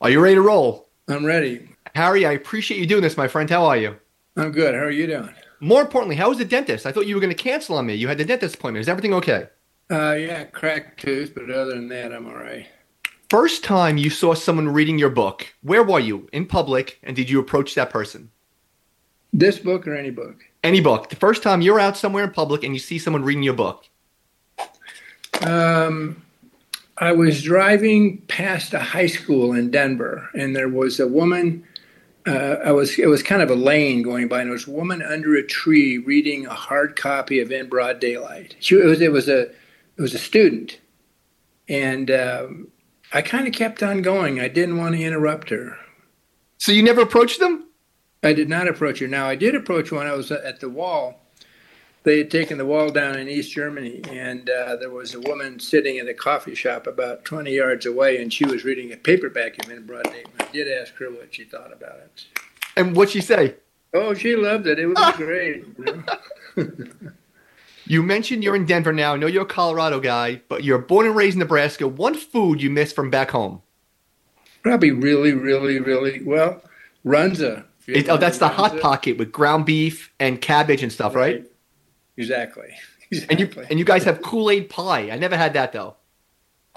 Are you ready to roll? I'm ready. Harry, I appreciate you doing this, my friend. How are you? I'm good. How are you doing? More importantly, how was the dentist? I thought you were going to cancel on me. You had the dentist appointment. Is everything okay? Uh, yeah, cracked tooth, but other than that, I'm all right. First time you saw someone reading your book, where were you? In public, and did you approach that person? This book or any book? Any book. The first time you're out somewhere in public and you see someone reading your book. Um, I was driving past a high school in Denver, and there was a woman. Uh, I was it was kind of a lane going by, and there was a woman under a tree reading a hard copy of In Broad Daylight. She, it was it was a it was a student, and um, I kind of kept on going. I didn't want to interrupt her. So you never approached them? I did not approach her. Now I did approach one. I was at the wall. They had taken the wall down in East Germany, and uh, there was a woman sitting in a coffee shop about 20 yards away, and she was reading a paperback In Broad Daylight. I did ask her what she thought about it. And what'd she say? Oh, she loved it. It was great. You, know? you mentioned you're in Denver now. I know you're a Colorado guy, but you're born and raised in Nebraska. One food you miss from back home? Probably really, really, really well. Runza. It, oh, that's the hot pocket with ground beef and cabbage and stuff, right? right? Exactly. exactly. And you and you guys have Kool Aid pie. I never had that though.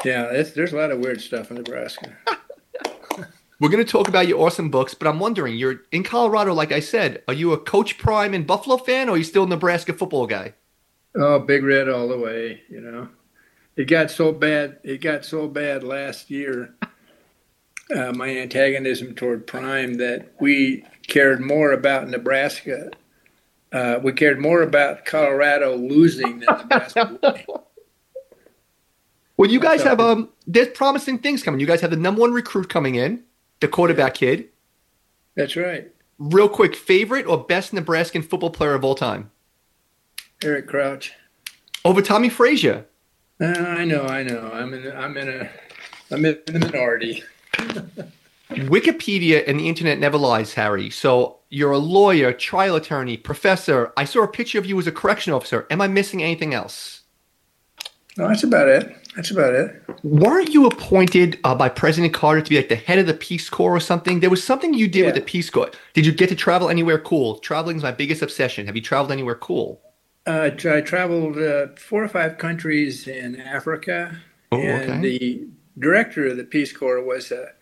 Yeah, there's a lot of weird stuff in Nebraska. We're going to talk about your awesome books, but I'm wondering, you're in Colorado, like I said. Are you a Coach Prime and Buffalo fan, or are you still a Nebraska football guy? Oh, Big Red all the way. You know, it got so bad. It got so bad last year. Uh, my antagonism toward Prime that we cared more about Nebraska. Uh, we cared more about Colorado losing than winning. Well, you guys have um. There's promising things coming. You guys have the number one recruit coming in, the quarterback kid. That's right. Real quick, favorite or best Nebraskan football player of all time? Eric Crouch. Over Tommie Frazier. Uh, I know, I know. I'm in. I'm in a. I'm in the minority. Wikipedia and the internet never lies, Harry. So you're a lawyer, trial attorney, professor. I saw a picture of you as a correction officer. Am I missing anything else? No, that's about it. That's about it. Weren't you appointed uh, by President Carter to be like the head of the Peace Corps or something? There was something you did yeah. with the Peace Corps. Did you get to travel anywhere cool? Traveling is my biggest obsession. Have you traveled anywhere cool? Uh, I traveled uh, four or five countries in Africa, oh, and okay. the director of the Peace Corps was a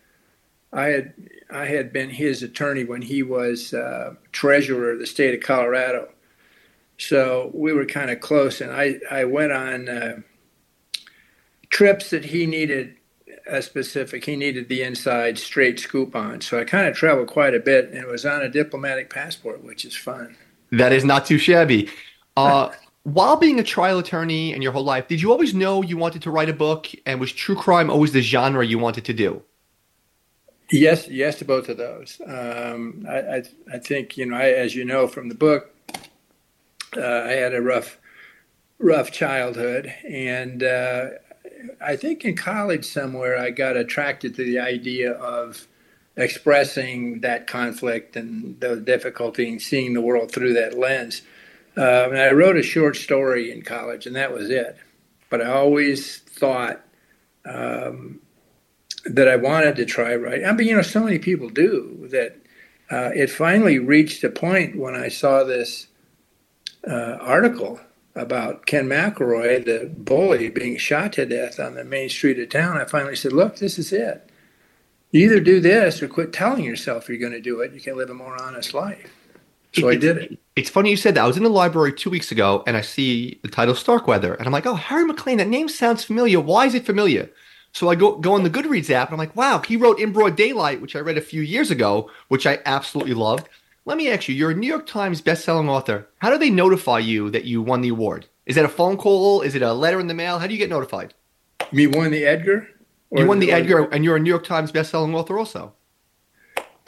I had I had been his attorney when he was uh, treasurer of the state of Colorado, so we were kind of close. And I I went on uh, trips that he needed a specific. He needed the inside straight scoop on, so I kind of traveled quite a bit, and it was on a diplomatic passport, which is fun. That is not too shabby. Uh, while being a trial attorney and your whole life, did you always know you wanted to write a book? And was true crime always the genre you wanted to do? Yes, yes to both of those. Um, I, I, I, think you know, I, as you know from the book, uh, I had a rough, rough childhood, and uh, I think in college somewhere I got attracted to the idea of expressing that conflict and the difficulty in seeing the world through that lens. Uh, and I wrote a short story in college, and that was it. But I always thought. Um, that I wanted to try writing. I mean, you know, so many people do that. Uh, it finally reached a point when I saw this uh, article about Ken McElroy, the bully, being shot to death on the main street of town. I finally said, "Look, this is it. You either do this or quit telling yourself you're going to do it. You can live a more honest life." So I did it. It's funny you said that. I was in the library two weeks ago and I see the title Starkweather, and I'm like, "Oh, Harry MacLean. That name sounds familiar. Why is it familiar?" So I go go on the Goodreads app and I'm like, wow, he wrote In Broad Daylight, which I read a few years ago, which I absolutely loved. Let me ask you, you're a New York Times bestselling author. How do they notify you that you won the award? Is that a phone call? Is it a letter in the mail? How do you get notified? Me won the Edgar? you won the Edgar, and you're a New York Times bestselling author also.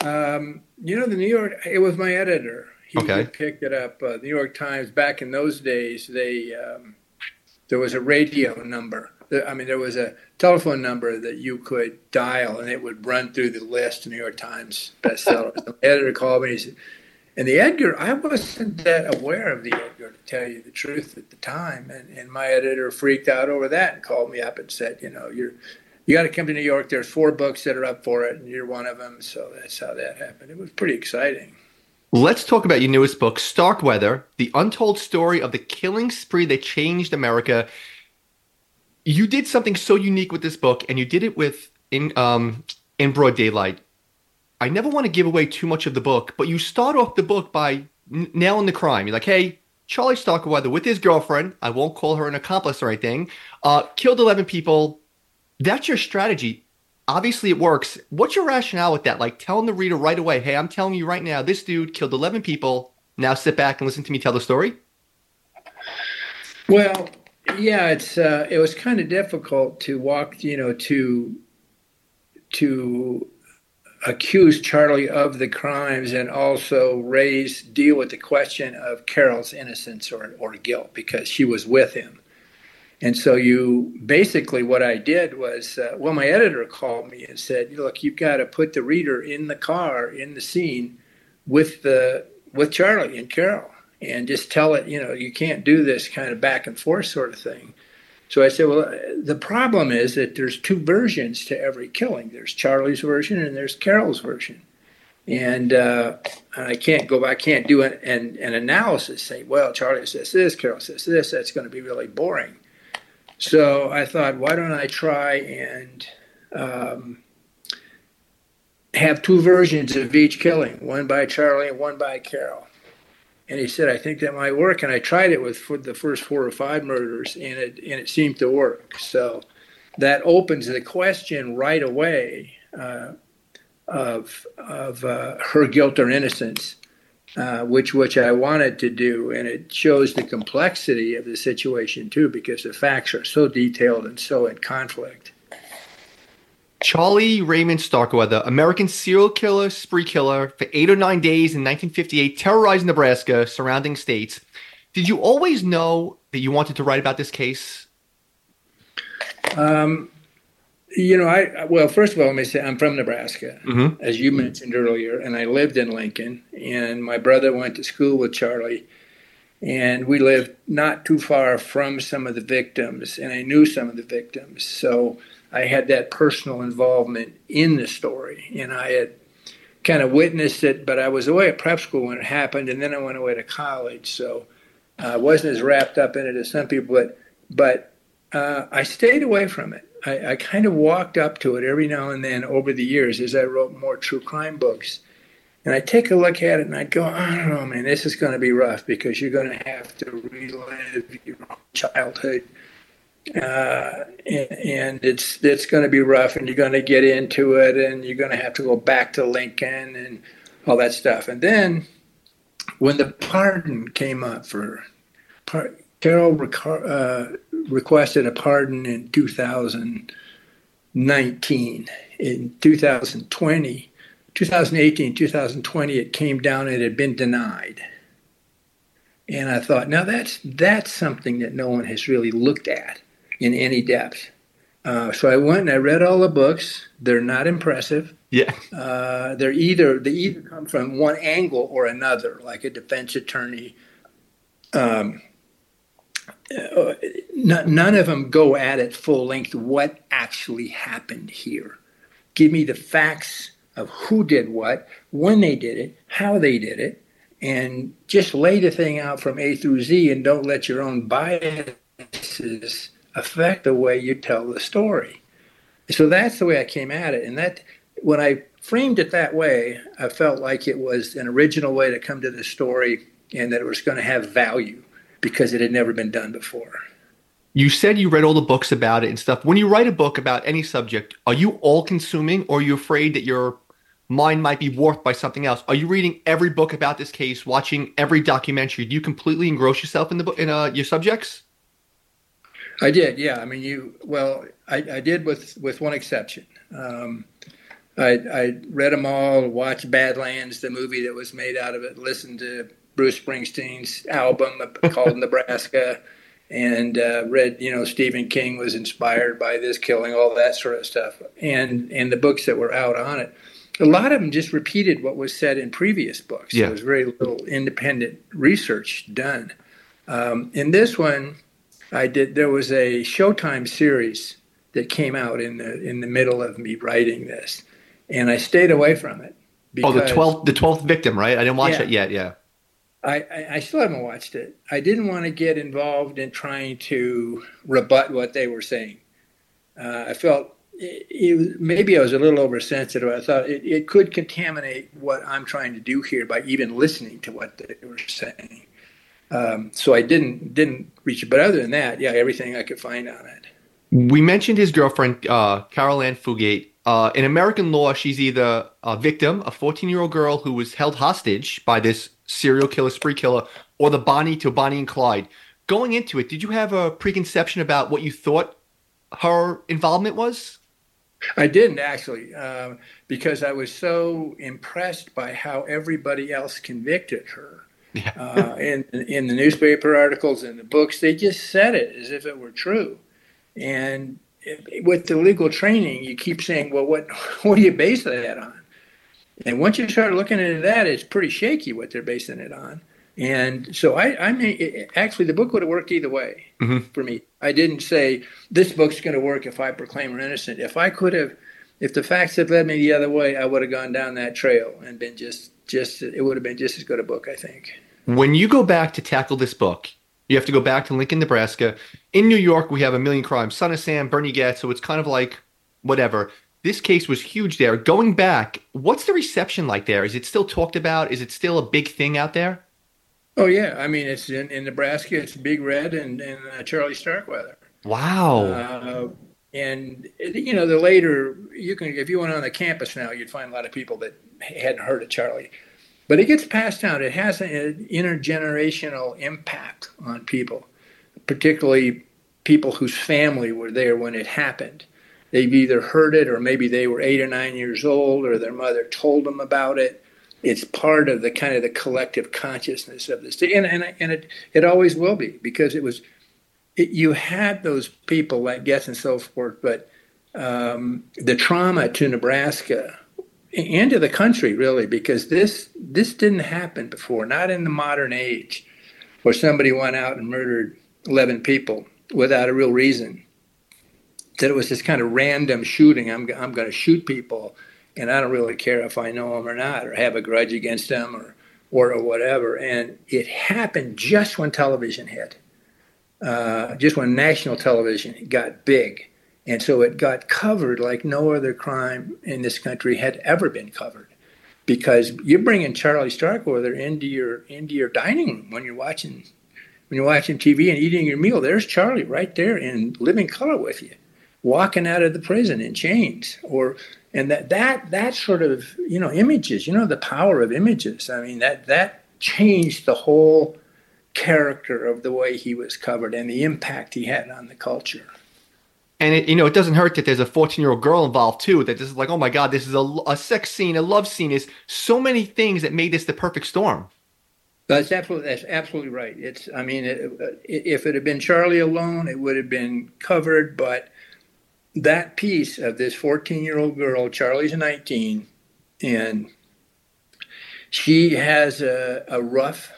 Um, you know, the New York. It was my editor. He Okay. picked it up. Uh, New York Times. Back in those days, they um, there was a radio number. There- I mean, there was a telephone number that you could dial, and it would run through the list. Of New York Times bestseller. the editor called me. He said, and the Edgar, I wasn't that aware of the Edgar, to tell you the truth, at the time. And, and my editor freaked out over that and called me up and said, you know, you're you got to come to New York. There's four books that are up for it, and you're one of them. So that's how that happened. It was pretty exciting. Let's talk about your newest book, Starkweather: The Untold Story of the Killing Spree That Changed America. You did something so unique with this book, and you did it with in um, in broad daylight. I never want to give away too much of the book, but you start off the book by n- nailing the crime. You're like, "Hey, Charlie Starkweather with his girlfriend. I won't call her an accomplice or anything. Uh, killed eleven people. That's your strategy. Obviously, it works. What's your rationale with that? Like telling the reader right away, "Hey, I'm telling you right now, this dude killed eleven people. Now sit back and listen to me tell the story." Well, yeah, it's uh, it was kind of difficult to walk, you know, to to accuse Charlie of the crimes and also raise deal with the question of Caril's innocence or or guilt because she was with him. And so you basically what I did was uh, well my editor called me and said look you've got to put the reader in the car in the scene with the with Charlie and Caril and just tell it, you know, you can't do this kind of back and forth sort of thing. So I said, well, the problem is that there's two versions to every killing. There's Charlie's version and there's Caril's version. And uh, I can't go, I can't do an, an, an analysis, say, well, Charlie says this, Caril says this. That's going to be really boring. So I thought, why don't I try and um, have two versions of each killing, one by Charlie and one by Caril. And he said, I think that might work. And I tried it with the first four or five murders, and it and it seemed to work. So that opens the question right away uh, of of uh, her guilt or innocence, uh, which which I wanted to do, and it shows the complexity of the situation too, because the facts are so detailed and so in conflict. Charlie Raymond Starkweather, American serial killer, spree killer, for eight or nine days in 1958, terrorized Nebraska, surrounding states. Did you always know that you wanted to write about this case? Um, you know, I well, first of all, let me say I'm from Nebraska, Mhm. as you mentioned earlier, and I lived in Lincoln. And my brother went to school with Charlie, and we lived not too far from some of the victims, and I knew some of the victims, so I had that personal involvement in the story, and I had kind of witnessed it. But I was away at prep school when it happened, and then I went away to college, so I wasn't as wrapped up in it as some people. But but uh, I stayed away from it. I, I kind of walked up to it every now and then over the years as I wrote more true crime books. And I'd take a look at it and I'd go, I don't know, man, this is going to be rough because you're going to have to relive your childhood. Uh, and, and it's it's going to be rough, and you're going to get into it, and you're going to have to go back to Lincoln and all that stuff. And then when the pardon came up for par- Caril uh, requested a pardon in 2019. In 2020, 2018, 2020, it came down. It had been denied. And I thought, now that's that's something that no one has really looked at in any depth. Uh, so I went and I read all the books. They're not impressive. Yeah. Uh, they're either they either come from one angle or another, like a defense attorney. Um, uh, n- none of them go at it full length. What actually happened here? Give me the facts of who did what, when they did it, how they did it, and just lay the thing out from A through Z, and don't let your own biases affect the way you tell the story. So that's the way I came at it, and that when I framed it that way, I felt like it was an original way to come to the story, and that it was going to have value because it had never been done before. You said you read all the books about it and stuff. When you write a book about any subject, are you all consuming or are you afraid that your mind might be warped by something else? Are you reading every book about this case, watching every documentary? Do you completely engross yourself in the book in uh, your subjects? I did, yeah. I mean, you well, I, I did with with one exception. Um, I, I read them all, watched Badlands, the movie that was made out of it, listened to Bruce Springsteen's album called Nebraska, and uh, read, you know, Stephen King was inspired by this killing, all that sort of stuff, and and the books that were out on it. A lot of them just repeated what was said in previous books. Yeah. There was very little independent research done. Um, in this one, I did. There was a Showtime series that came out in the in the middle of me writing this, and I stayed away from it. Oh, the twelfth, the twelfth victim, right? I didn't watch Yeah. it yet. Yeah. I, I, I still haven't watched it. I didn't want to get involved in trying to rebut what they were saying. Uh, I felt it, it, maybe I was a little oversensitive. I thought it, it could contaminate what I'm trying to do here by even listening to what they were saying. Um, so I didn't didn't reach it. But other than that, yeah, everything I could find on it. We mentioned his girlfriend, uh, Caril Ann Fugate. Uh, in American law, she's either a victim, a 14 year old girl who was held hostage by this serial killer, spree killer, or the Bonnie to Bonnie and Clyde. Going into it, did you have a preconception about what you thought her involvement was? I didn't actually, um, because I was so impressed by how everybody else convicted her. Yeah. uh, in in the newspaper articles and the books, they just said it as if it were true. And it- with the legal training, you keep saying, "Well, what what do you base that on?" And once you start looking into that, it's pretty shaky what they're basing it on. And so I, I mean, it, actually, the book would have worked either way Mhm. for me. I didn't say this book's going to work if I proclaim her innocent. If I could have, if the facts had led me the other way, I would have gone down that trail and been just, just it would have been just as good a book, I think. When you go back to tackle this book, you have to go back to Lincoln, Nebraska. In New York, we have a million crimes. Son of Sam, Bernie Goetz, so it's kind of like whatever. This case was huge there. Going back, what's the reception like there? Is it still talked about? Is it still a big thing out there? Oh yeah, I mean it's in, in Nebraska. It's Big Red and and uh, Charlie Starkweather. Wow. Uh, and you know the later you can if you went on the campus now you'd find a lot of people that hadn't heard of Charlie, but it gets passed down. It has an intergenerational impact on people, particularly people whose family were there when it happened. They've either heard it or maybe they were eight or nine years old or their mother told them about it. It's part of the kind of the collective consciousness of the state, and and, and it it always will be because it was it, you had those people like Goetz and so forth, but um, the trauma to Nebraska and to the country really, because this this didn't happen before, not in the modern age, where somebody went out and murdered eleven people without a real reason. That it was this kind of random shooting. I'm I'm going to shoot people, and I don't really care if I know them or not, or have a grudge against them, or or, or whatever. And it happened just when television hit uh, just when national television got big. And so it got covered like no other crime in this country had ever been covered. Because you're bringing Charlie Starkweather into your into your dining room when you're watching when you're watching TV and eating your meal. There's Charlie right there in living color with you, walking out of the prison in chains. Or and that that that sort of you know images. You know the power of images. I mean that that changed the whole character of the way he was covered and the impact he had on the culture. And it, you know, it doesn't hurt that there's a 14 year old girl involved too. That this is like, oh my god, this is a, a sex scene, a love scene. Is so many things that made this the perfect storm. That's absolutely that's absolutely right. It's I mean, it, if it had been Charlie alone, it would have been covered. But that piece of this 14 year old girl, Charlie's 19, and she has a, a rough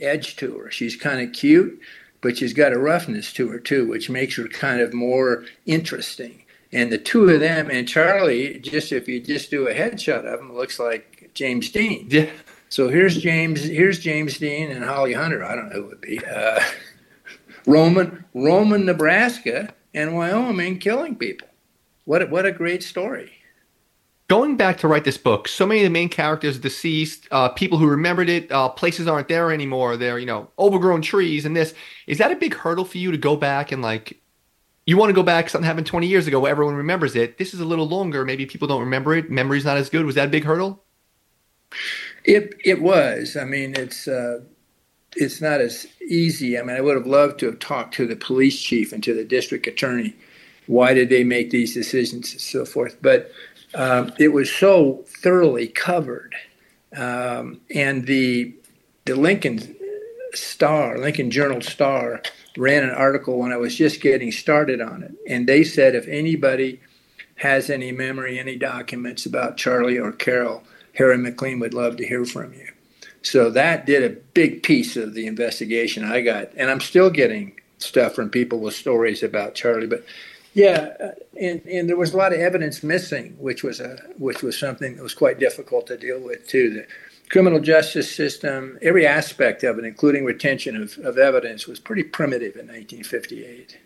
edge to her. She's kind of cute, but she's got a roughness to her too, which makes her kind of more interesting. And the two of them and Charlie, just if you just do a headshot of them, looks like James Dean. Yeah. So here's James. Here's James Dean and Holly Hunter. I don't know who it would be. Uh, Roman, Roman, Nebraska, and Wyoming killing people. What a, what a great story. Going back to write this book, so many of the main characters are deceased. Uh, people who remembered it, uh, places aren't there anymore. They're you know overgrown trees and this. Is that a big hurdle for you to go back and like? You want to go back? Something happened 20 years ago. Everyone remembers it. This is a little longer. Maybe people don't remember it. Memory's not as good. Was that a big hurdle? It it was. I mean, it's uh, it's not as easy. I mean, I would have loved to have talked to the police chief and to the district attorney Why did they make these decisions and so forth? But um, it was so thoroughly covered. Um, and the, the Lincoln Star, Lincoln Journal Star, ran an article when I was just getting started on it. And they said if anybody has any memory, any documents about Charlie or Caril, Harry MacLean would love to hear from you. So that did a big piece of the investigation I got. And I'm still getting stuff from people with stories about Charlie. But yeah, uh, and, and there was a lot of evidence missing, which was a which was something that was quite difficult to deal with too. The criminal justice system, every aspect of it, including retention of, of evidence, was pretty primitive in 1958.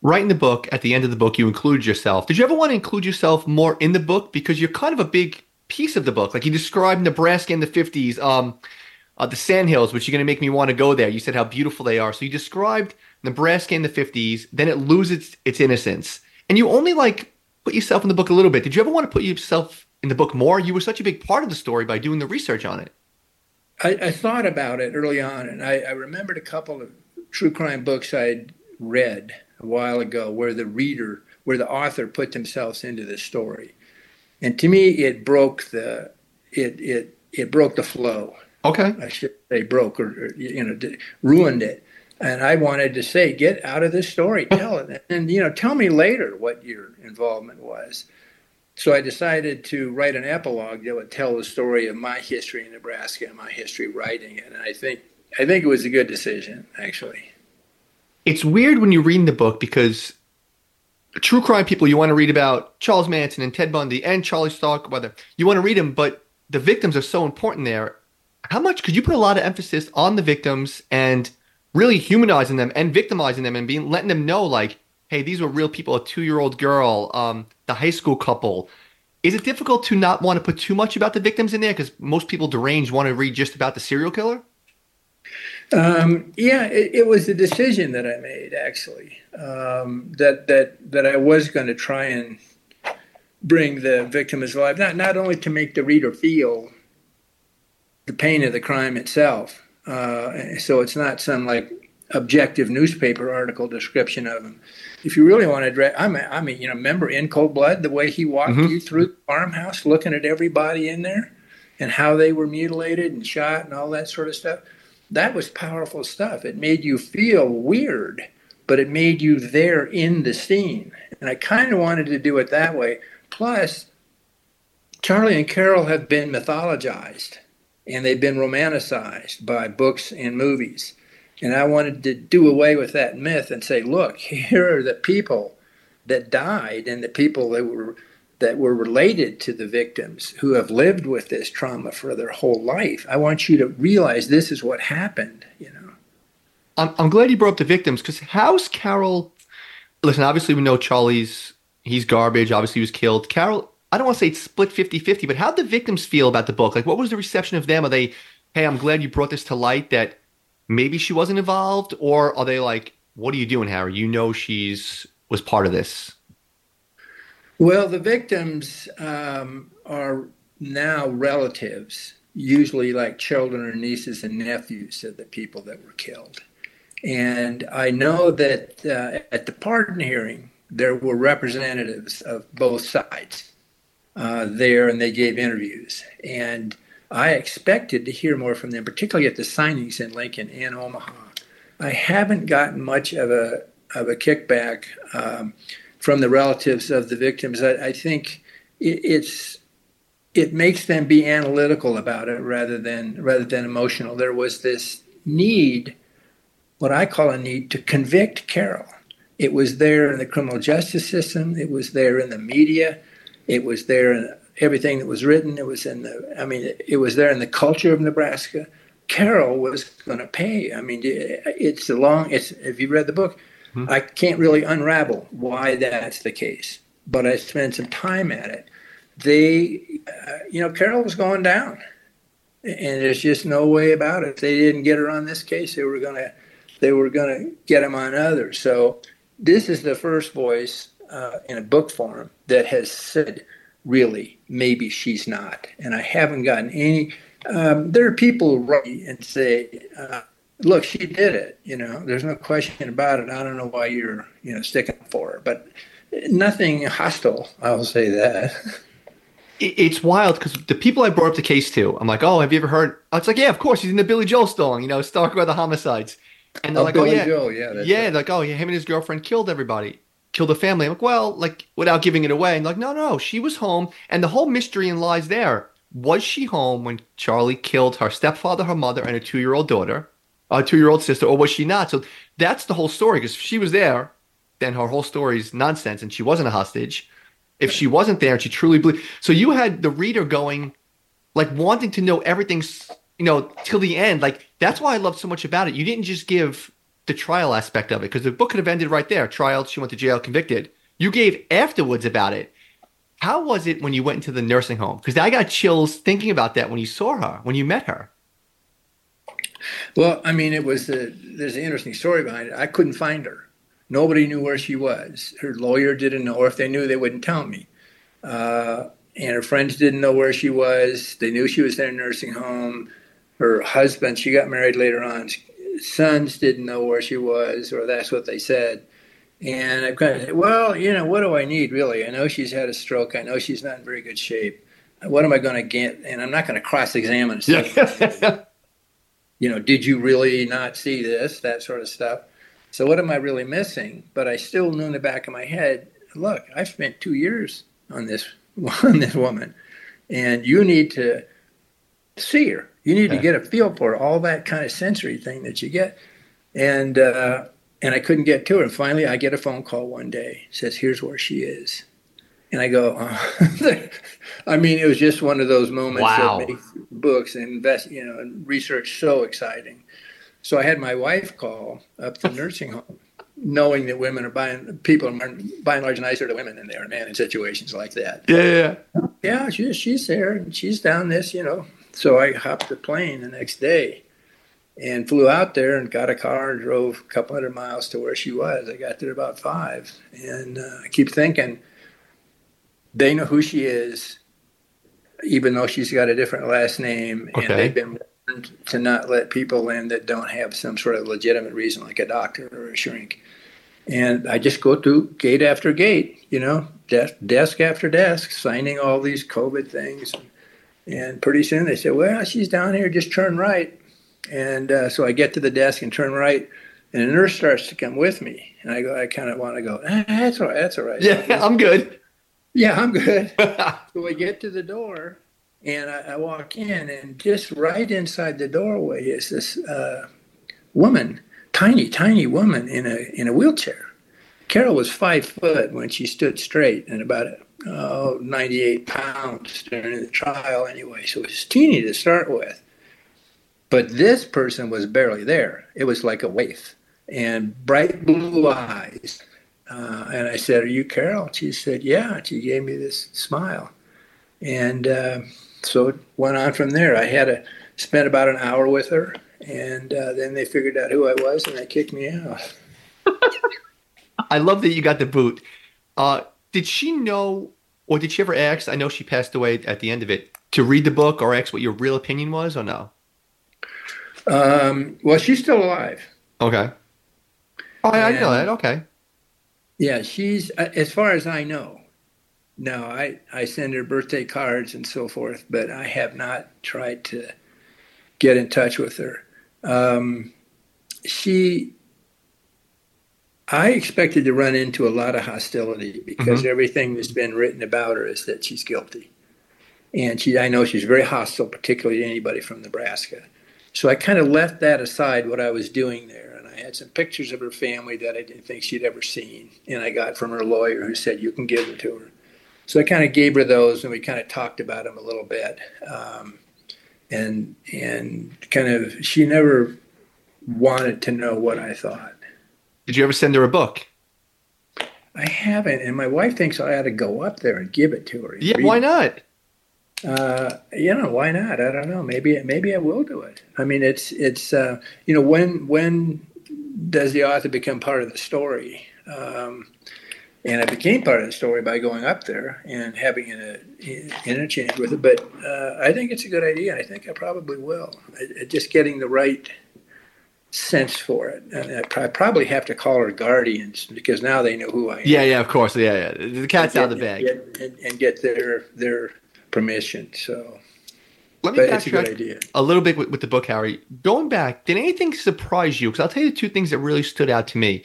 Right in the book, at the end of the book, you include yourself. Did you ever want to include yourself more in the book because you're kind of a big piece of the book? Like you described Nebraska in the 50s. Um, uh, the Sandhills, which you're going to make me want to go there. You said how beautiful they are. So you described Nebraska in the 50s, then it loses its innocence. And you only like put yourself in the book a little bit. Did you ever want to put yourself in the book more? You were such a big part of the story by doing the research on it. I, I thought about it early on, and I, I remembered a couple of true crime books I'd read a while ago where the reader, where the author put themselves into the story. And to me, it broke the, it, it, it broke the flow Okay. I should say broke or, or you know ruined it. And I wanted to say, get out of this story, tell it, and you know, tell me later what your involvement was. So I decided to write an epilogue that would tell the story of my history in Nebraska and my history writing it. And I think I think it was a good decision, actually. It's weird when you read the book because true crime people you want to read about Charles Manson and Ted Bundy and Charlie Starkweather. You want to read them, but the victims are so important there how much could you put a lot of emphasis on the victims and really humanizing them and victimizing them and being letting them know like hey these were real people a two-year-old girl um, the high school couple is it difficult to not want to put too much about the victims in there because most people deranged want to read just about the serial killer um, yeah, it, it, was a decision that I made actually. Um, that that that I was going to try and bring the victim alive, not not only to make the reader feel the pain of the crime itself. Uh, so it's not some like objective newspaper article description of him. If you really want to, I mean, I mean, you know, remember in cold blood the way he walked mm-hmm. you through the farmhouse, looking at everybody in there, and how they were mutilated and shot and all that sort of stuff. That was powerful stuff. It made you feel weird, but it made you there in the scene. And I kind of wanted to do it that way. Plus, Charlie and Caril have been mythologized and they've been romanticized by books and movies. And I wanted to do away with that myth and say, look, here are the people that died and the people that were that were related to the victims who have lived with this trauma for their whole life. I want you to realize this is what happened, you know. I'm, I'm glad you brought up the victims because how's Caril? Listen, obviously we know Charlie's he's garbage. Obviously he was killed. Caril I don't want to say it's split 50 50, but how'd the victims feel about the book? Like, what was the reception of them? Are they, hey, I'm glad you brought this to light that maybe she wasn't involved? Or are they like, what are you doing, Harry? You know she's was part of this. Well, the victims um, are now relatives, usually like children or nieces and nephews of the people that were killed. And I know that uh, at the pardon hearing, there were representatives of both sides uh, there and they gave interviews. And I expected to hear more from them, particularly at the signings in Lincoln and Omaha. I haven't gotten much of a of a kickback um, from the relatives of the victims. I, I think it, it's it makes them be analytical about it rather than rather than emotional. There was this need, what I call a need, to convict Caril. It was there in the criminal justice system. It was there in the media. It was there in everything that was written. It was in the, I mean, it was there in the culture of Nebraska. Caril was going to pay. I mean, it's a long, it's, if you read the book, hmm I can't really unravel why that's the case, but I spent some time at it. They, uh, you know, Caril was going down and there's just no way about it. If they didn't get her on this case, they were going to, they were going to get them on others. So this is the first voice uh, in a book form that has said, really, maybe she's not. And I haven't gotten any. Um, there are people who write and say, uh, look, she did it. You know, there's no question about it. I don't know why you're, you know, sticking for her. But nothing hostile. I'll say that. It's wild because the people I brought up the case to, I'm like, oh, have you ever heard? Oh, it's like, yeah, of course, he's in the Billy Joel song, you know, talk about the homicides. And they're Oh, like, Billy oh yeah, Joel, yeah, yeah, right. like, oh yeah, him and his girlfriend killed everybody, killed the family. I'm like, well, like without giving it away, and like, no, no, she was home, and the whole mystery and lies there. Was she home when Charlie killed her stepfather, her mother, and her two-year-old daughter, a two-year-old sister, or was she not? So that's the whole story. Because if she was there, then her whole story is nonsense, and she wasn't a hostage. If she wasn't there she truly believed, so you had the reader going, like wanting to know everything, you know, till the end. Like that's why I love so much about it. You didn't just give the trial aspect of it because the book could have ended right there. Trial, she went to jail, convicted. You gave afterwards about it. How was it when you went into the nursing home? Because I got chills thinking about that when you saw her, when you met her. Well, I mean, it was the, there's an interesting story behind it. I couldn't find her. Nobody knew where she was. Her lawyer didn't know, or if they knew, they wouldn't tell me. Uh, and her friends didn't know where she was. They knew she was in a nursing home. Her husband, she got married later on. Sons didn't know where she was, or that's what they said. And I've kind of, well, you know, what do I need really? I know she's had a stroke. I know she's not in very good shape. What am I going to get? And I'm not going to cross-examine. stuff you know, did you really not see this? That sort of stuff. So what am I really missing? But I still knew in the back of my head, look, I've spent two years on this on this woman, and you need to see her. You need to get a feel for all that kind of sensory thing that you get. And uh, and I couldn't get to her. And finally, I get a phone call one day. Says, "Here's where she is." And I go, uh, I mean, it was just one of those moments Wow. that makes books and invest, you know, and research so exciting. So I had my wife call up the nursing home, knowing that women are buying, people are by and large nicer to women than they are men in situations like that. yeah, yeah, yeah. Yeah, she, she's there and she's down this, you know. So I hopped the plane the next day and flew out there and got a car and drove a couple hundred miles to where she was. I got there about five. And uh, I keep thinking, they know who she is, even though she's got a different last name. Okay. And they've been warned to not let people in that don't have some sort of legitimate reason, like a doctor or a shrink. And I just go through gate after gate, you know, desk, desk after desk, signing all these COVID things. And pretty soon they said, well, she's down here, just turn right. And uh, so I get to the desk and turn right, and a nurse starts to come with me. And I go, I kind of want to go, ah, that's all right, that's all right. Yeah, I'm good. Yeah, I'm good. So we get to the door, and I, I walk in, and just right inside the doorway is this uh, woman, tiny, tiny woman in a in a wheelchair. Caril was five foot when she stood straight, and about oh, 98 pounds during the trial, anyway. So it was teeny to start with. But this person was barely there. It was like a waif, and bright blue eyes. Uh, and I said, "Are you Caril?" She said, "Yeah." She gave me this smile, and uh, so it went on from there. I had a spent about an hour with her, and uh, then they figured out who I was, and they kicked me out. I love that you got the boot. Uh, did she know, or did she ever ask? I know she passed away at the end of it. To read the book or ask what your real opinion was, or no? Um, well, she's still alive. Okay. Oh, I, I know And- that. Okay. Yeah, she's uh, as far as I know. No, I I send her birthday cards and so forth, but I have not tried to get in touch with her. Um, she, I expected to run into a lot of hostility because everything that's been written about her is that she's guilty, and she I know she's very hostile, particularly to anybody from Nebraska. So I kind of left that aside what I was doing there, and I had some pictures of her family that I didn't think she'd ever seen, and I got from her lawyer who said you can give them to her. So I kind of gave her those, and we kind of talked about them a little bit, um, and and kind of she never wanted to know what I thought. Did you ever send her a book? I haven't, and my wife thinks I ought to go up there and give it to her. Yeah. Why not? Uh, you know, why not? I don't know. Maybe maybe I will do it. I mean, it's it's uh, you know when when does the author become part of the story? Um, and I became part of the story by going up there and having an, an interchange with it. But uh, I think it's a good idea. I think I probably will. I, I- just getting the right sense for it. And I probably have to call her guardians because now they know who I am. Yeah, yeah, of course. Yeah, yeah. The cat's out of the bag. And, and, and get their their permission. So let me but it's a good idea. a little bit with, with the book, Harry. Going back, did anything surprise you? Because I'll tell you the two things that really stood out to me.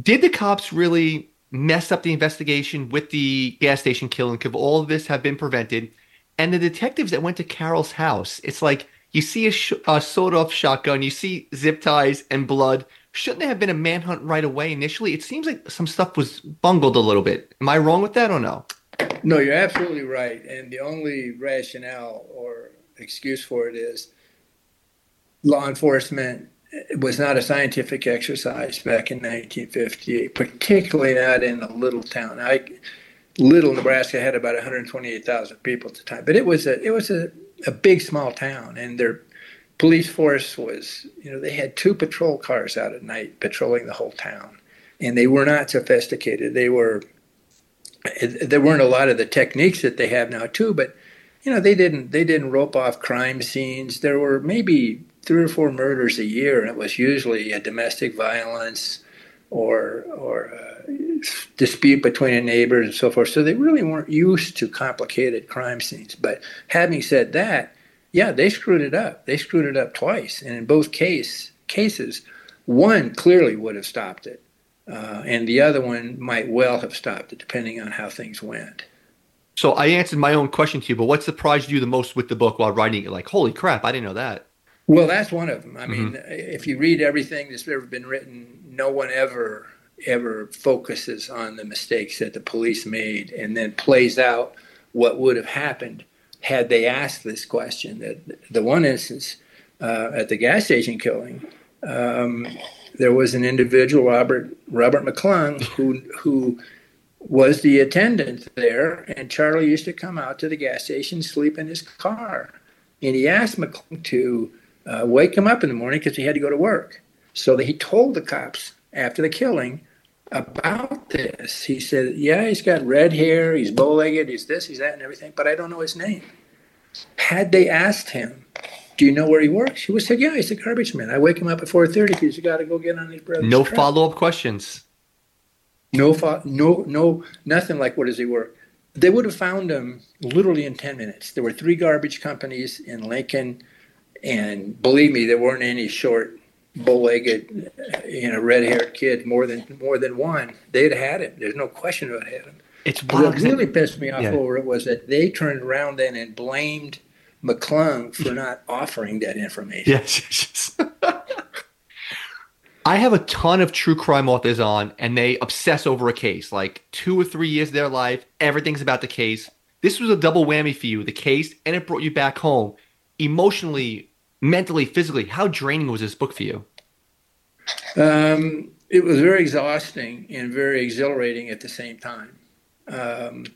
Did the cops really mess up the investigation with the gas station killing? Could all of this have been prevented? And the detectives that went to Caril's house, it's like you see a, sh- a sawed-off shotgun, you see zip ties and blood. Shouldn't there have been a manhunt right away initially? It seems like some stuff was bungled a little bit. Am I wrong with that or no? No, you're absolutely right. And the only rationale or excuse for it is law enforcement was not a scientific exercise back in 1958, particularly not in a little town. I, little Nebraska had about 128,000 people at the time, but it was a it was a, a big small town, and their police force was you know they had two patrol cars out at night patrolling the whole town, and they were not sophisticated. They were there weren't a lot of the techniques that they have now too, but you know they didn't they didn't rope off crime scenes. There were maybe three or four murders a year, and it was usually a domestic violence or or a dispute between a neighbor and so forth. So they really weren't used to complicated crime scenes. But having said that, yeah, they screwed it up. They screwed it up twice, and in both case cases, one clearly would have stopped it uh, and the other one might well have stopped it, depending on how things went. So I answered my own question to you, but what surprised you the most with the book while writing it? Like, holy crap, I didn't know that. Well, that's one of them. I mean, mm-hmm. if you read everything that's ever been written, no one ever ever focuses on the mistakes that the police made and then plays out what would have happened had they asked this question. That the one instance uh, at the gas station killing, um, there was an individual, Robert Robert McClung, who who was the attendant there, and Charlie used to come out to the gas station, sleep in his car, and he asked McClung to uh, wake him up in the morning because he had to go to work. So that he told the cops after the killing about this. He said, "Yeah, he's got red hair, he's bow-legged, he's this, he's that, and everything, but I don't know his name." Had they asked him, do you know where he works? He was said, yeah, he's a garbage man. I wake him up at 4.30 because he's got to go get on his brother's No follow-up questions. No, fo- no, no, nothing like where does he work? They would have found him literally in 10 minutes. There were three garbage companies in Lincoln, and believe me, there weren't any short, bow-legged, you know, red-haired kid more than more than one. They'd had him. There's no question about him. It's what really pissed me off yeah. over it was that they turned around then and blamed McClung for mm. not offering that information. Yes. I have a ton of true crime authors on, and they obsess over a case. Like two or three years of their life, everything's about the case. This was a double whammy for you the case, and it brought you back home emotionally, mentally, physically. How draining was this book for you? Um, it was very exhausting and very exhilarating at the same time. Um,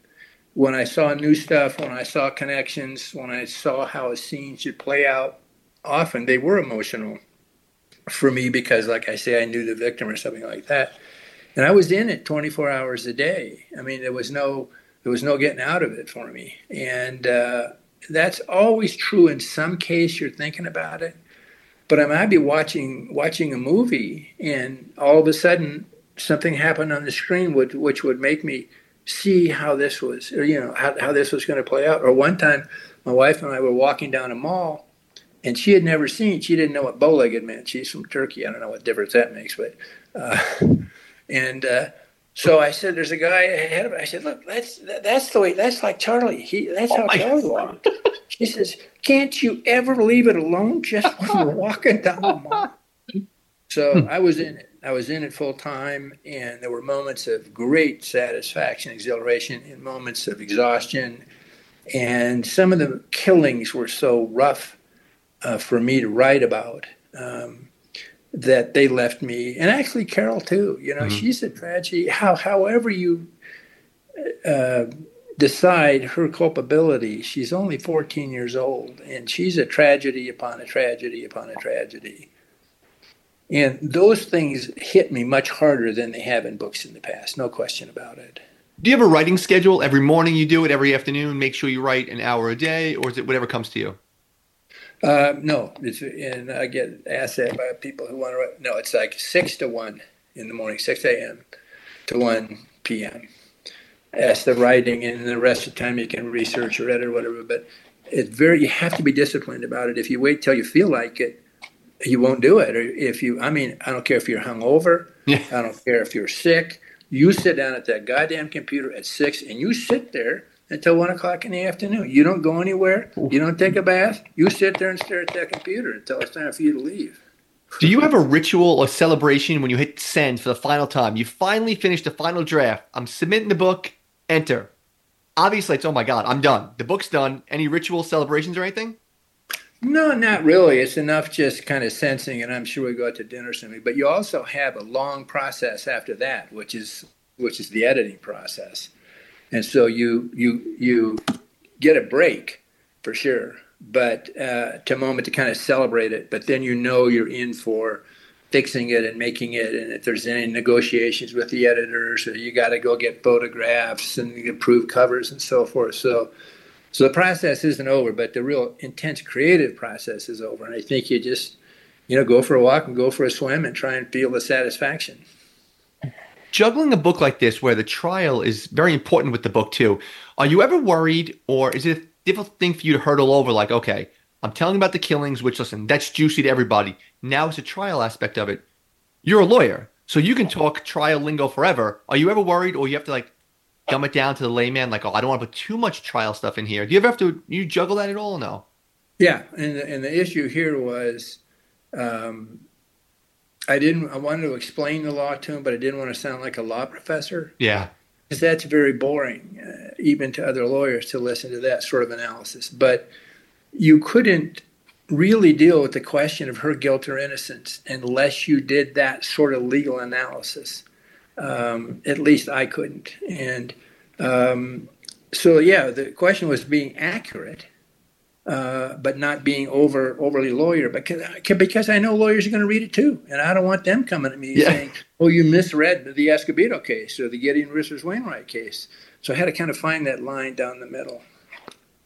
when I saw new stuff, when I saw connections, when I saw how a scene should play out, often they were emotional for me because, like I say, I knew the victim or something like that, and I was in it 24 hours a day. I mean, there was no there was no getting out of it for me, and uh, that's always true. In some case, you're thinking about it, but I might be watching watching a movie, and all of a sudden something happened on the screen which which would make me see how this was, or, you know, how, how this was going to play out. Or one time, my wife and I were walking down a mall, and she had never seen, she didn't know what bow-legged meant. She's from Turkey. I don't know what difference that makes, but, uh, and uh, so I said, "There's a guy ahead of me." I said, "Look, that's that's the way. That's like Charlie. He that's oh how Charlie walked." She says, "Can't you ever leave it alone just when we're walking down the mall?" So I was in it. I was in it full time, and there were moments of great satisfaction, exhilaration, and moments of exhaustion. And some of the killings were so rough uh, for me to write about um, that they left me, and actually Caril too. You know, mm-hmm. she's a tragedy. How, however you uh, decide her culpability, she's only 14 years old, and she's a tragedy upon a tragedy upon a tragedy. And those things hit me much harder than they have in books in the past, no question about it. Do you have a writing schedule? Every morning you do it, every afternoon, make sure you write an hour a day, or is it whatever comes to you? Uh, no, it's, and I get asked that by people who want to. Write. No, it's like six to one in the morning, six a.m. to one p.m. That's the writing, and the rest of the time you can research or edit or whatever. But it's very. You have to be disciplined about it. If you wait till you feel like it, you won't do it. Or if you, I mean, I don't care if you're hungover. Yeah. I don't care if you're sick. You sit down at that goddamn computer at six, and you sit there until one o'clock in the afternoon. You don't go anywhere. You don't take a bath. You sit there and stare at that computer until it's time for you to leave. Do you have a ritual or celebration when you hit send for the final time? You finally finished the final draft. I'm submitting the book. Enter. Obviously, it's oh my god, I'm done. The book's done. Any ritual celebrations or anything? No, not really. It's enough just kind of sensing, and I'm sure we go out to dinner soon. But you also have a long process after that, which is which is the editing process and so you you you get a break for sure, but uh, to a moment to kind of celebrate it. But then you know you're in for fixing it and making it, and if there's any negotiations with the editors, or you got to go get photographs and approve covers and so forth. So. So the process isn't over, but the real intense creative process is over. And I think you just, you know, go for a walk and go for a swim and try and feel the satisfaction juggling a book like this where the trial is very important with the book too are you ever worried or is it a difficult thing for you to hurdle over like okay i'm telling about the killings which listen that's juicy to everybody. Now it's a trial aspect of it. You're a lawyer so you can talk trial lingo forever. Are you ever worried or you have to like dumb it down to the layman like oh i don't want to put too much trial stuff in here. Do you ever have to you juggle that at all no? Yeah and and the issue here was um, I didn't. I wanted to explain the law to him, but I didn't want to sound like a law professor. Yeah, because that's very boring, uh, even to other lawyers, to listen to that sort of analysis. But you couldn't really deal with the question of her guilt or innocence unless you did that sort of legal analysis. Um, at least I couldn't, and um, so yeah, the question was being accurate uh, but not being over overly lawyer because because I know lawyers are going to read it too, and I don't want them coming at me yeah. saying, "Oh, you misread the Escobedo case or the Gideon versus Wainwright case." So I had to kind of find that line down the middle.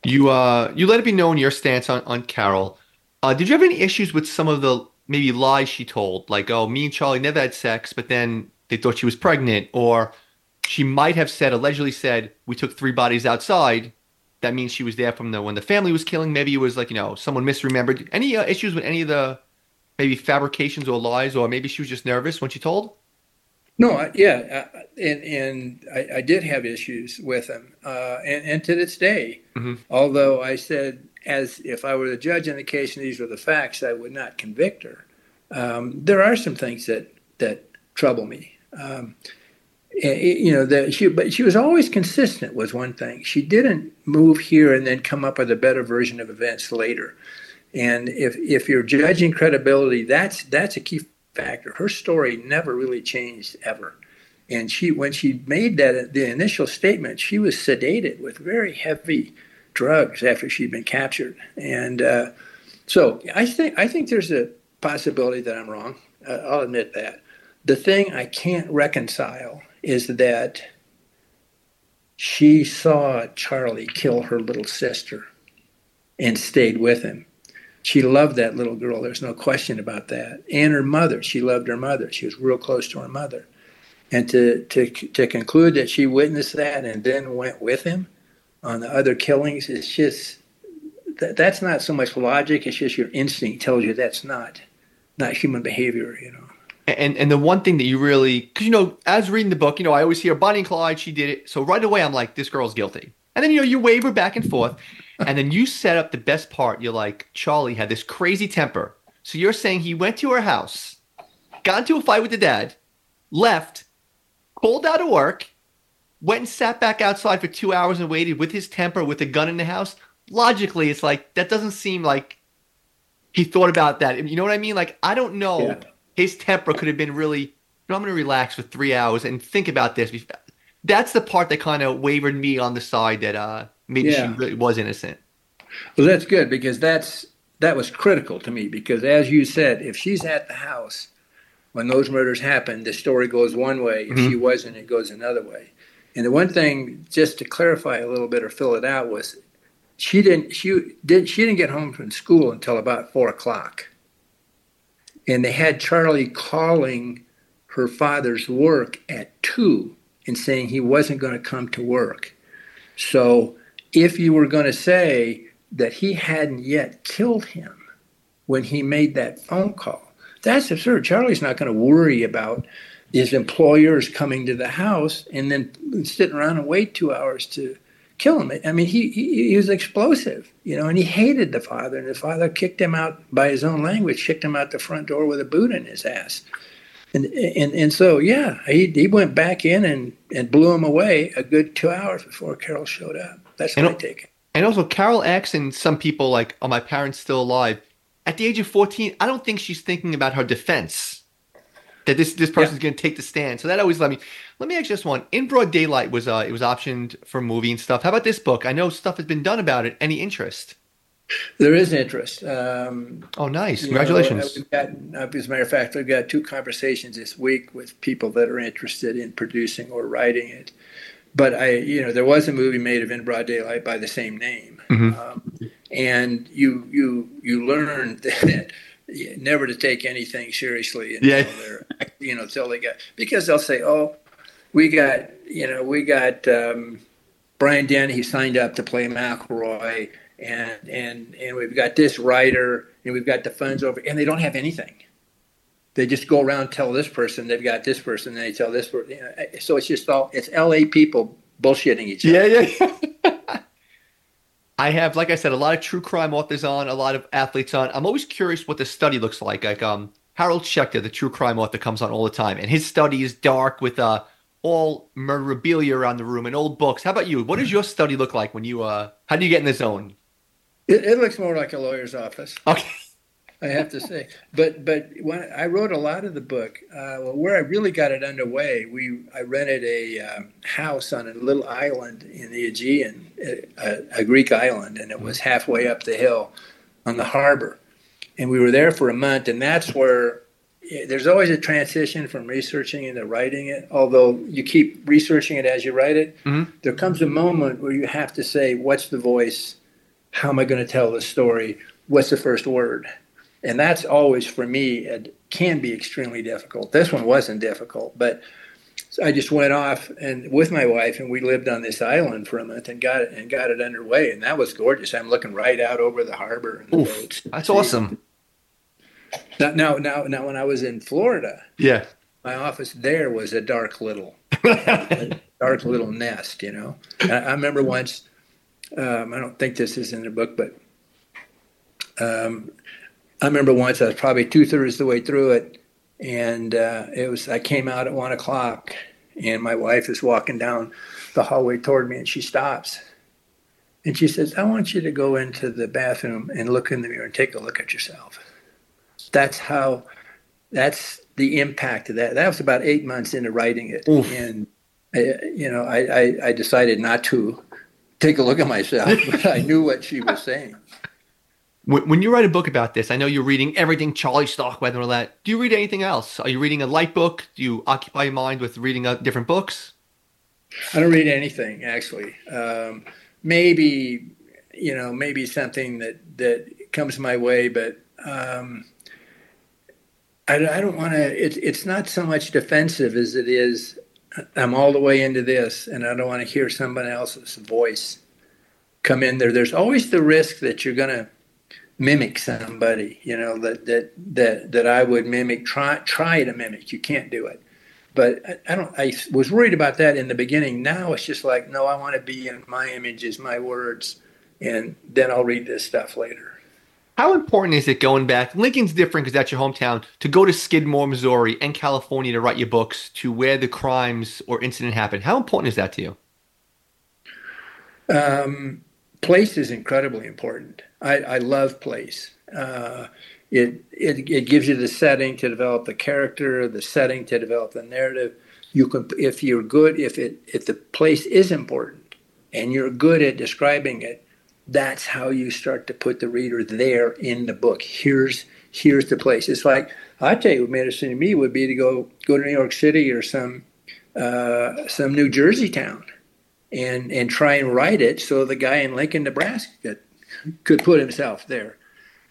You uh, you let it be known your stance on on Caril. Uh, did you have any issues with some of the maybe lies she told, like, "Oh, me and Charlie never had sex," but then they thought she was pregnant, or she might have said allegedly said we took three bodies outside that means she was there from the when the family was killing. Maybe it was like you know someone misremembered. Any uh, issues with any of the maybe fabrications or lies, or maybe she was just nervous when she told. No, yeah, uh, and and I, I, did have issues with him, uh, and, and to this day, mm-hmm. although I said as if I were the judge in the case and these were the facts, I would not convict her. Um, there are some things that that trouble me. Um, you know that she but she was always consistent was one thing. She didn't move here and then come up with a better version of events later. And if if you're judging credibility that's that's a key factor. Her story never really changed ever. And she when she made that the initial statement she was sedated with very heavy drugs after she'd been captured. And uh, so i think i think there's a possibility that i'm wrong. Uh, i'll admit that. The thing i can't reconcile is that she saw Charlie kill her little sister and stayed with him. She loved that little girl. There's no question about that. And her mother. She loved her mother. She was real close to her mother. And to, to, to conclude that she witnessed that and then went with him on the other killings is just, that, that's not so much logic. It's just your instinct tells you that's not, not human behavior, you know. And and the one thing that you really, because you know, as reading the book, you know, I always hear Bonnie and Clyde, she did it. So right away, I'm like, this girl's guilty. And then you know, you waver back and forth, and then you set up the best part. You're like, Charlie had this crazy temper. So you're saying he went to her house, got into a fight with the dad, left, pulled out of work, went and sat back outside for two hours and waited with his temper, with a gun in the house. Logically, it's like that doesn't seem like he thought about that. You know what I mean? Like I don't know. Yeah his temper could have been really, you know, I'm going to relax for three hours and think about this. That's the part that kind of wavered me on the side that uh, maybe yeah. she really was innocent. Well, that's good because that's that was critical to me because, as you said, if she's at the house when those murders happened, the story goes one way. If mm-hmm. she wasn't, it goes another way. And the one thing, just to clarify a little bit or fill it out, was she didn't she did she didn't get home from school until about four o'clock, and they had Charlie calling her father's work at two and saying he wasn't going to come to work. So if you were going to say that he hadn't yet killed him when he made that phone call, that's absurd. Charlie's not going to worry about his employers coming to the house and then sitting around and wait two hours to kill him. I mean, he, he, he was explosive, you know, and he hated the father, and the father kicked him out by his own language, kicked him out the front door with a boot in his ass. And, and, and so, yeah, he, he went back in and, and blew him away a good two hours before Caril showed up. That's my take. And also, Caril X and some people like, are my parents still alive? At the age of 14, I don't think she's thinking about her defense that this this person's yeah. going to take the stand. So that always let me let me ask just one. In Broad Daylight was uh it was optioned for movie and stuff. How about this book? I know stuff has been done about it. Any interest? There is interest. Um, oh, nice! Congratulations. Know, got, uh, as a matter of fact, I've got two conversations this week with people that are interested in producing or writing it. But I, you know, there was a movie made of In Broad Daylight by the same name, mm-hmm. um, and you you you learned that never to take anything seriously until yeah. they're you know until they get because they'll say oh we got you know we got um, Brian Dennehy he signed up to play McElroy and and and we've got this writer and we've got the funds over and they don't have anything. They just go around tell this person they've got this person and they tell this person you know, so it's just all it's LA people bullshitting each other. Yeah yeah I have, like I said, a lot of true crime authors on, a lot of athletes on. I'm always curious what the study looks like. Like um, Harold Schechter, the true crime author, comes on all the time, and his study is dark with uh, all memorabilia around the room and old books. How about you? What does your study look like when you uh, how do you get in the zone? It, it looks more like a lawyer's office. Okay. I have to say. But but when I wrote a lot of the book, uh, well, where I really got it underway, we I rented a um, house on a little island in the Aegean, a, a, Greek island, and it was halfway up the hill on the harbor, and we were there for a month, and that's where. Eh, there's always a transition from researching into writing it. Although you keep researching it as you write it, mm-hmm. there comes a moment where you have to say, "What's the voice? How am I going to tell the story? What's the first word?" And that's always for me it can be extremely difficult. This one wasn't difficult but i just went off and with my wife and we lived on this island for a month and got it and got it underway and that was gorgeous. I'm looking right out over the harbor and the Oof, boats. that's awesome. Now, now now now when i was in florida yeah. my office there was a dark little dark little nest you know? I, I remember once um, i don't think this is in the book but um, I remember once I was probably two thirds of the way through it, and uh, it was I came out at one o'clock, and my wife is walking down the hallway toward me, and she stops, and she says, "I want you to go into the bathroom and look in the mirror and take a look at yourself." That's how. That's the impact of that. That was about eight months into writing it, Oof. and I, you know, I, I, I decided not to take a look at myself, but I knew what she was saying. When you write a book about this, I know you're reading everything Charlie Starkweather and all that. Do you read anything else? Are you reading a light book? Do you occupy your mind with reading uh, different books? I don't read anything actually. Um, maybe you know, maybe something that that comes my way, but um, I, I don't want to. It's it's not so much defensive as it is. I'm all the way into this, and I don't want to hear someone else's voice come in there. There's always the risk that you're going to mimic somebody, you know, that that that that I would mimic, try try to mimic. You can't do it. But I, I don't. I was worried about that in the beginning. Now it's just like, no, I want to be in my images, my words, and then I'll read this stuff later. How important is it going back? Lincoln's different because that's your hometown. To go to Skidmore, Missouri, and California to write your books, to where the crimes or incident happened. How important is that to you? Um, place is incredibly important. I, I love place. Uh, it, it it gives you the setting to develop the character, the setting to develop the narrative. You can, if you're good, if it if the place is important, and you're good at describing it, that's how you start to put the reader there in the book. Here's here's the place. It's like I tell you, what seem to me would be to go go to New York City or some uh, some New Jersey town and and try and write it so the guy in Lincoln, Nebraska, could, put himself there.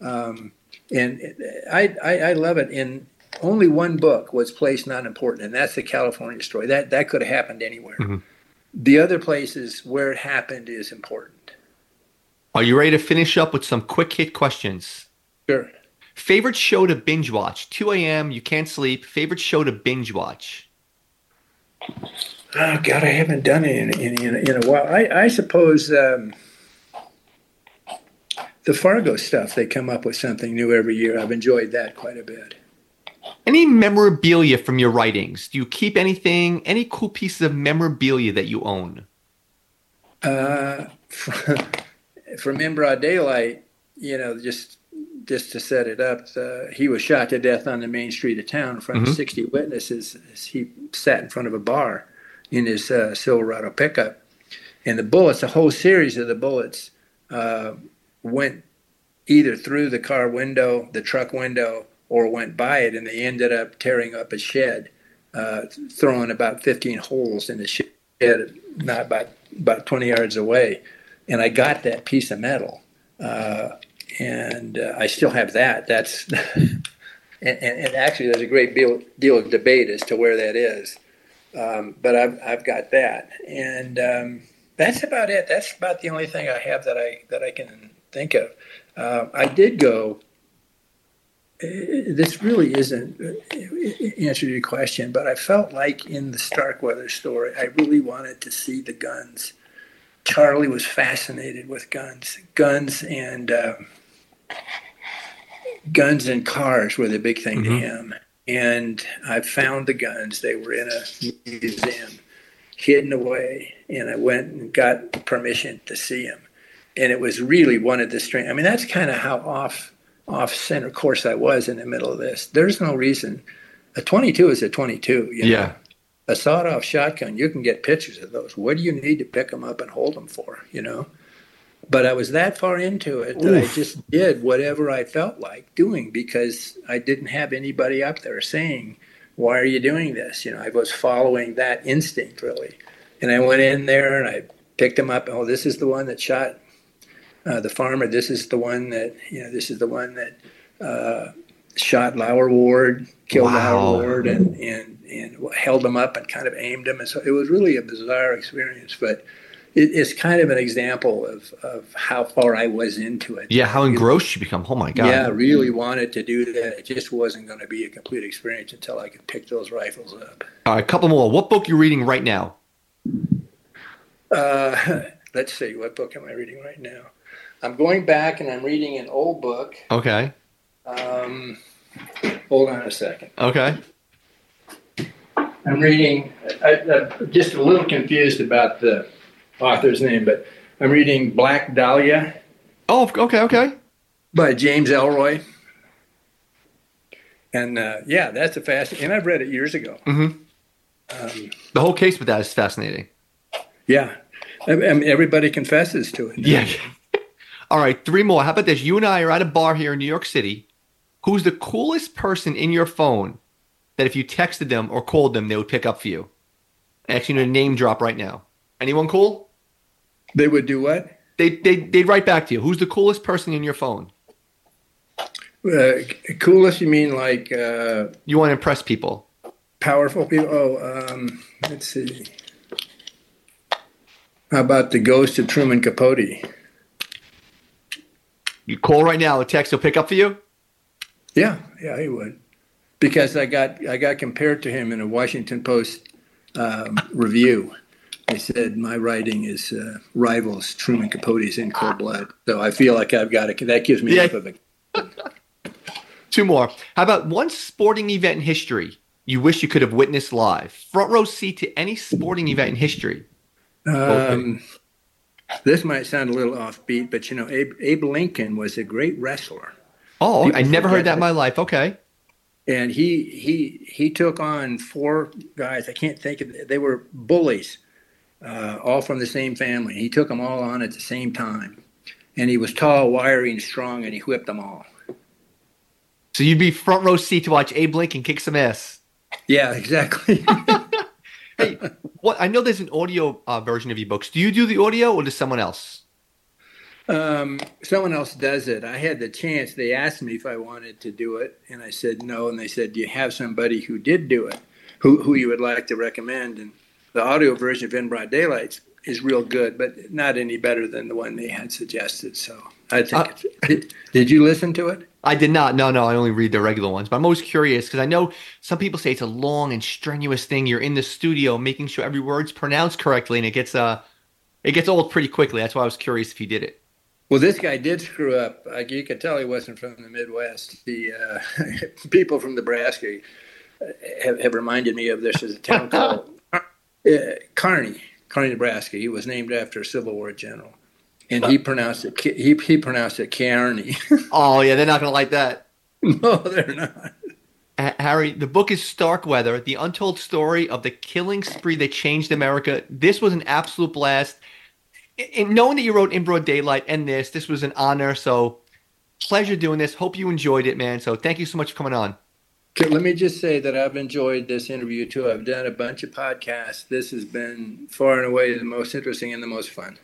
Um, and I, I, I love it. In only one book was place not important, and that's the California story. That that could have happened anywhere. Mm-hmm. The other places where it happened is important. Are you ready to finish up with some quick hit questions? Sure. Favorite show to binge watch? 2 a.m. You can't sleep. Favorite show to binge watch? Oh God, I haven't done it in in, in, in a while. I, I suppose um, the Fargo stuff. They come up with something new every year. I've enjoyed that quite a bit. Any memorabilia from your writings? Do you keep anything? Any cool pieces of memorabilia that you own? Uh, from In Broad Daylight, you know, just just to set it up, uh, he was shot to death on the main street of town in front mm-hmm. of 60 witnesses as he sat in front of a bar in his uh, Silverado pickup. And the bullets, a whole series of the bullets, uh, went either through the car window, the truck window, or went by it, and they ended up tearing up a shed, uh, throwing about 15 holes in the shed, not about about 20 yards away. And I got that piece of metal uh, and uh, I still have that. That's and, and, and, actually, there's a great deal, deal of debate as to where that is. Um, but I've I've got that, and um, that's about it. That's about the only thing I have that I that I can think of. Uh, I did go. Uh, this really isn't uh, answer to your question, but I felt like in the Starkweather story, I really wanted to see the guns. Charlie was fascinated with guns, guns and um, guns and cars were the big thing mm-hmm. to him. And I found the guns. They were in a museum, hidden away. And I went and got permission to see them. And it was really one of the strange. I mean, that's kind of how off off center course I was in the middle of this. There's no reason. A 22 is a 22. You know? Yeah. A sawed off shotgun, you can get pictures of those. What do you need to pick them up and hold them for? You know? But I was that far into it that Oof. I just did whatever I felt like doing because I didn't have anybody up there saying, "Why are you doing this?" You know, I was following that instinct really, and I went in there and I picked him up. Oh, this is the one that shot uh, the farmer. This is the one that you know. This is the one that uh, shot Lauer Ward, killed wow. Lauer Ward, and and and held him up and kind of aimed him. And so it was really a bizarre experience, but it, it's kind of an example of, of how far I was into it. Yeah, how engrossed you become. Oh my God. Yeah, really wanted to do that. It just wasn't going to be a complete experience until I could pick those rifles up. All right, a couple more. What book are you reading right now? Uh, let's see. What book am I reading right now? I'm going back and I'm reading an old book. Okay. Um, hold on a second. Okay. I'm reading. I, I'm just a little confused about the author's name, but I'm reading Black Dahlia. Oh, okay, okay. By James Ellroy. And uh, yeah, that's a fascinating. And I've read it years ago. Mm-hmm. Um, the whole case with that is fascinating. Yeah, I mean, everybody confesses to it. Yeah. All right, three more. How about this? You and I are at a bar here in New York City. Who's the coolest person in your phone that if you texted them or called them, they would pick up for you? Actually, a name drop right now. Anyone cool? They would do what? They they they'd write back to you. Who's the coolest person in your phone? Uh, coolest? You mean like? Uh, you want to impress people? Powerful people. Oh, um, let's see. How about the ghost of Truman Capote? You call right now. A text will pick up for you. Yeah, yeah, he would, because I got I got compared to him in a Washington Post um, review. I said my writing is uh, rivals Truman Capote's in cold blood. So I feel like I've got it. That gives me yeah. enough of it. Two more. How about one sporting event in history you wish you could have witnessed live? Front row seat to any sporting event in history. Um, this might sound a little offbeat, but you know, Abe, Abe Lincoln was a great wrestler. Oh, People I never heard that in my life. Okay. And he he he took on four guys. I can't think of. They were bullies uh, all from the same family. He took them all on at the same time. And he was tall, wiry, and strong, and he whipped them all. So you'd be front row seat to watch Abe Lincoln kick some ass. Yeah, exactly. hey, what? I know there's an audio uh, version of your books. Do you do the audio, or does someone else? Um, someone else does it. I had the chance. They asked me if I wanted to do it, and I said no. And they said, "Do you have somebody who did do it, who who you would like to recommend?" And the audio version of In Broad Daylight is real good, but not any better than the one they had suggested. So I think. Uh, did, did you listen to it? I did not. No, no. I only read the regular ones. But I'm always curious because I know some people say it's a long and strenuous thing. You're in the studio making sure every word's pronounced correctly, and it gets uh, it gets old pretty quickly. That's why I was curious if you did it. Well, this guy did screw up. Like you could tell he wasn't from the Midwest. The uh, people from Nebraska have, have, reminded me of this as a town called uh, Kearney, Kearney, Nebraska. He was named after a Civil War general, and he pronounced it he he pronounced it Kearney. oh yeah, they're not going to like that. No, they're not. Harry, the book is Starkweather, the untold story of the killing spree that changed America. This was an absolute blast in knowing that you wrote in broad daylight and this, this was an honor. So pleasure doing this. Hope you enjoyed it, man. So thank you so much for coming on. Okay, let me just say that I've enjoyed this interview too. I've done a bunch of podcasts. This has been far and away the most interesting and the most fun.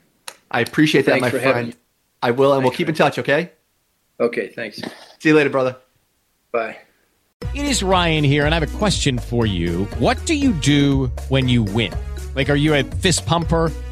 I appreciate that, thanks my friend. I will, and thanks, we'll keep man. in touch, okay? Okay, thanks. See you later, brother. Bye. It is Ryan here, and I have a question for you. What do you do when you win? Like, are you a fist pumper?